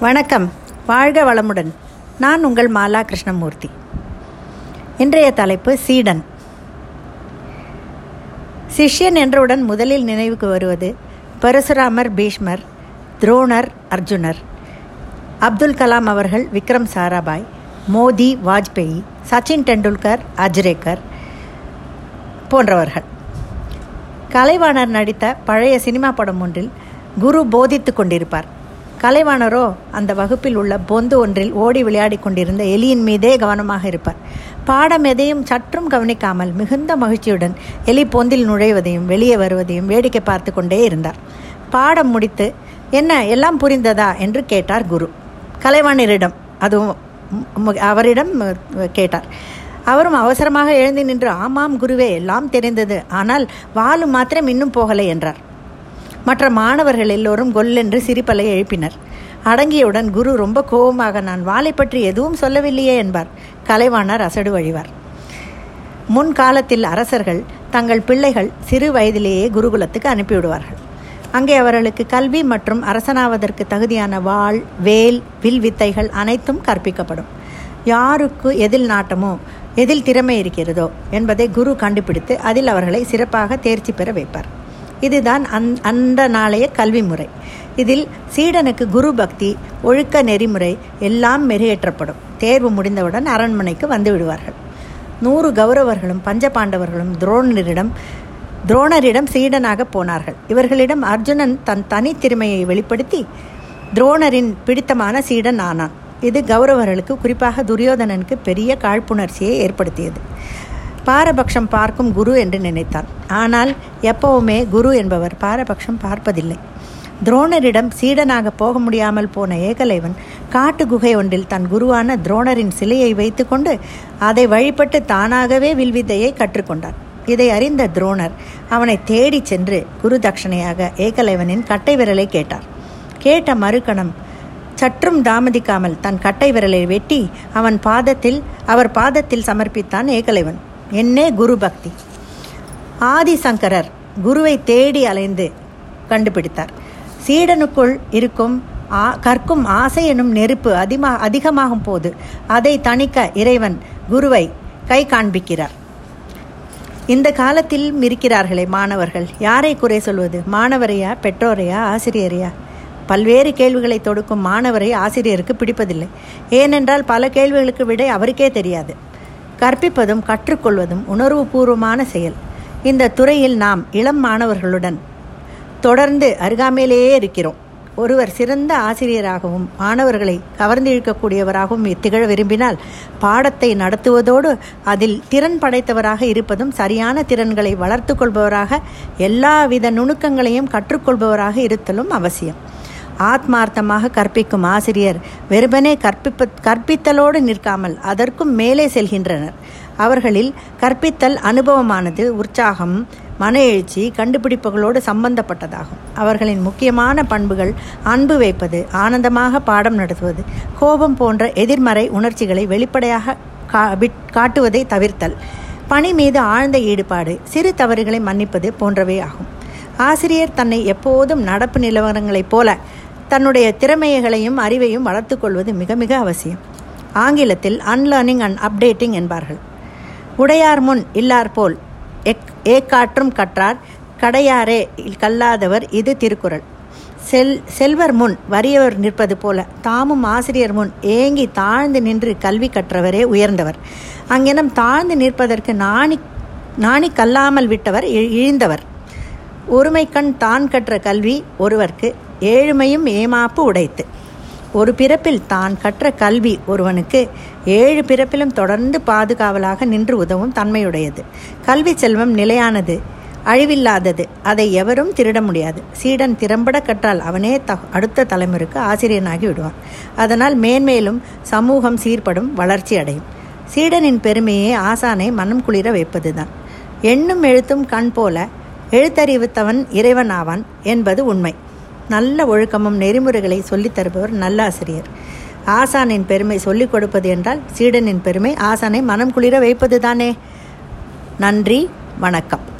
வணக்கம். வாழ்க வளமுடன். நான் உங்கள் மாலா கிருஷ்ணமூர்த்தி. இன்றைய தலைப்பு சீடன். சிஷ்யன் என்றவுடன் முதலில் நினைவுக்கு வருவது பரசுராமர் பீஷ்மர் துரோணர் அர்ஜுனர் அப்துல் கலாம் அவர்கள் விக்ரம் சாராபாய் மோதி வாஜ்பேயி சச்சின் டெண்டுல்கர் அஜ்ரேக்கர் போன்றவர்கள். கலைவாணர் நடித்த பழைய சினிமா படம் ஒன்றில் குரு போதித்து கொண்டிருப்பார். கலைவாணரோ அந்த வகுப்பில் உள்ள பொந்து ஒன்றில் ஓடி விளையாடி கொண்டிருந்த எலியின் மீதே கவனமாக இருப்பார். பாடம் எதையும் சற்றும் கவனிக்காமல் மிகுந்த மகிழ்ச்சியுடன் எலி பொந்தில் நுழைவதையும் வெளியே வருவதையும் வேடிக்கை பார்த்து கொண்டே இருந்தார். பாடம் முடித்து என்ன எல்லாம் புரிந்ததா? என்று கேட்டார் குரு. கலைவாணரிடம் அதுவும் அவரிடம் கேட்டார். அவரும் அவசரமாக எழுந்து நின்று ஆமாம் குருவே எல்லாம் தெரிந்தது. ஆனால் வாலு மாத்திரம் இன்னும் போகலை என்றார். மற்ற மாணவர்கள் எல்லோரும் கொல்லென்று சிரிப்பலை எழுப்பினர். அடங்கியவுடன் குரு ரொம்ப கோபமாக நான் வாளை பற்றி எதுவும் சொல்லவில்லையே என்பார். கலைவாணர் அசடு வழிவார். முன் காலத்தில் அரசர்கள் தங்கள் பிள்ளைகள் சிறு வயதிலேயே குருகுலத்துக்கு அனுப்பிவிடுவார்கள். அங்கே அவர்களுக்கு கல்வி மற்றும் அரசனாவதற்கு தகுதியான வாள் வேல் வில் வித்தைகள் அனைத்தும் கற்பிக்கப்படும். யாருக்கு எதில் நாட்டமோ எதில் திறமை இருக்கிறதோ என்பதை குரு கண்டுபிடித்து அதில் அவர்களை சிறப்பாக தேர்ச்சி பெற வைப்பார். இதுதான் அந் அந்த நாளைய கல்வி முறை இதில் சீடனுக்கு குரு பக்தி ஒழுக்க நெறிமுறை எல்லாம் மெருகேற்றப்படும். தேர்வு முடிந்தவுடன் அரண்மனைக்கு வந்து விடுவார்கள். நூறு கௌரவர்களும் பஞ்சபாண்டவர்களும் துரோணரிடம் துரோணரிடம் சீடனாக போனார்கள். இவர்களிடம் அர்ஜுனன் தன் தனித்திறமையை வெளிப்படுத்தி துரோணரின் பிடித்தமான சீடன் ஆனான். இது கௌரவர்களுக்கு குறிப்பாக துரியோதனனுக்கு பெரிய காழ்ப்புணர்ச்சியை ஏற்படுத்தியது. பாரபட்சம் பார்க்கும் குரு என்று நினைத்தான் ஆனால் எப்பவுமே குரு என்பவர் பாரபட்சம் பார்ப்பதில்லை. துரோணரிடம் சீடனாக போக முடியாமல் போன ஏகலைவன் காட்டு குகை ஒன்றில் தன் குருவான துரோணரின் சிலையை வைத்துக்கொண்டு அதை வழிபட்டு தானாகவே வில்வித்தையை கற்றுக்கொண்டான் இதை அறிந்த துரோணர் அவனை தேடி சென்று குரு தட்சணையாக ஏகலைவனின் கட்டை விரலை கேட்டார். கேட்ட மறுக்கணம் சற்றும் தாமதிக்காமல் தன் கட்டை விரலை வெட்டி அவன் பாதத்தில் அவர் பாதத்தில் சமர்ப்பித்தான் ஏகலைவன். என்னே குரு பக்தி ஆதிசங்கரர் குருவை தேடி அலைந்து கண்டுபிடித்தார். சீடனுக்குள் இருக்கும் ஆ கற்கும் ஆசை எனும் நெருப்பு அதிமா அதிகமாகும் போது அதை தணிக்க இறைவன் குருவை கை காண்பிக்கிறார். இந்த காலத்தில் இருக்கிறார்களே மாணவர்கள் யாரை குறை சொல்வது? மாணவரையா பெற்றோரையா ஆசிரியரையா? பல்வேறு கேள்விகளை தொடுக்கும் மாணவரை ஆசிரியருக்கு பிடிப்பதில்லை. ஏனென்றால் பல கேள்விகளுக்கு விடை அவருக்கே தெரியாது. கற்பிப்பதும் கற்றுக்கொள்வதும் உணர்வுபூர்வமான செயல். இந்த துறையில் நாம் இளம் மாணவர்களுடன் தொடர்ந்து அருகாமையிலேயே இருக்கிறோம். ஒருவர் சிறந்த ஆசிரியராகவும் மாணவர்களை கவர்ந்திழுக்கக்கூடியவராகவும் திகழ விரும்பினால் பாடத்தை நடத்துவதோடு அதில் திறன் படைத்தவராக இருப்பதும் சரியான திறன்களை வளர்த்து கொள்பவராக எல்லாவித நுணுக்கங்களையும் கற்றுக்கொள்பவராக இருத்தலும் அவசியம். ஆத்மார்த்தமாக கற்பிக்கும் ஆசிரியர் வெறுமனே கற்பிப்ப கற்பித்தலோடு நிற்காமல் அதற்கும் மேலே செல்கின்றனர். அவர்களில் கற்பித்தல் அனுபவமானது உற்சாகம் மன எழுச்சி கண்டுபிடிப்புகளோடு சம்பந்தப்பட்டதாகும். அவர்களின் முக்கியமான பண்புகள் அன்பு வைப்பது ஆனந்தமாக பாடம் நடத்துவது கோபம் போன்ற எதிர்மறை உணர்ச்சிகளை வெளிப்படையாக காட்டுவதை தவிர்த்தல் பணி மீது ஆழ்ந்த ஈடுபாடு சிறு தவறுகளை மன்னிப்பது போன்றவை ஆகும். ஆசிரியர் தன்னை எப்போதும் நடப்பு நிலவரங்களைப் போல தன்னுடைய திறமைகளையும் அறிவையும் வளர்த்து கொள்வது மிக மிக அவசியம். ஆங்கிலத்தில் அன்லேர்னிங் அண்ட் அப்டேட்டிங் என்பார்கள். உடையார் முன் இல்லார் போல் எக் ஏக்காற்றும் கற்றார் கடையாரே கல்லாதவர் இது திருக்குறள். செல் செல்வர் முன் வறியவர் நிற்பது போல தாமும் ஆசிரியர் முன் ஏங்கி தாழ்ந்து நின்று கல்வி கற்றவரே உயர்ந்தவர். அங்கெனம் தாழ்ந்து நிற்பதற்கு நாணி நாணி கல்லாமல் விட்டவர் இழிந்தவர். ஒருமைக்கண் தான் கற்ற கல்வி ஒருவர்க்கு ஏழுமையும் ஏமாப்பு உடைத்து. ஒரு பிறப்பில் தான் கற்ற கல்வி ஒருவனுக்கு ஏழு பிறப்பிலும் தொடர்ந்து பாதுகாவலாக நின்று உதவும் தன்மையுடையது. கல்வி செல்வம் நிலையானது அழிவில்லாதது அதை எவரும் திருட முடியாது. சீடன் திறம்பட கற்றால் அவனே த அடுத்த தலைமுறைக்கு ஆசிரியனாகி விடுவான். அதனால் மேன்மேலும் சமூகம் சீர்படும் வளர்ச்சி அடையும். சீடனின் பெருமையே ஆசானை மனம் குளிர வைப்பதுதான். எண்ணும் எழுத்தும் கண் போல எழுத்தறிவித்தவன் இறைவன் ஆவான் என்பது உண்மை. நல்ல ஒழுக்கமும் நெறிமுறைகளை சொல்லித் தருபவர் நல்ல ஆசிரியர். ஆசானின் பெருமை சொல்லிக் கொடுப்பது என்றால் சீடனின் பெருமை ஆசானை மனம் குளிர வைப்பது தானே நன்றி வணக்கம்.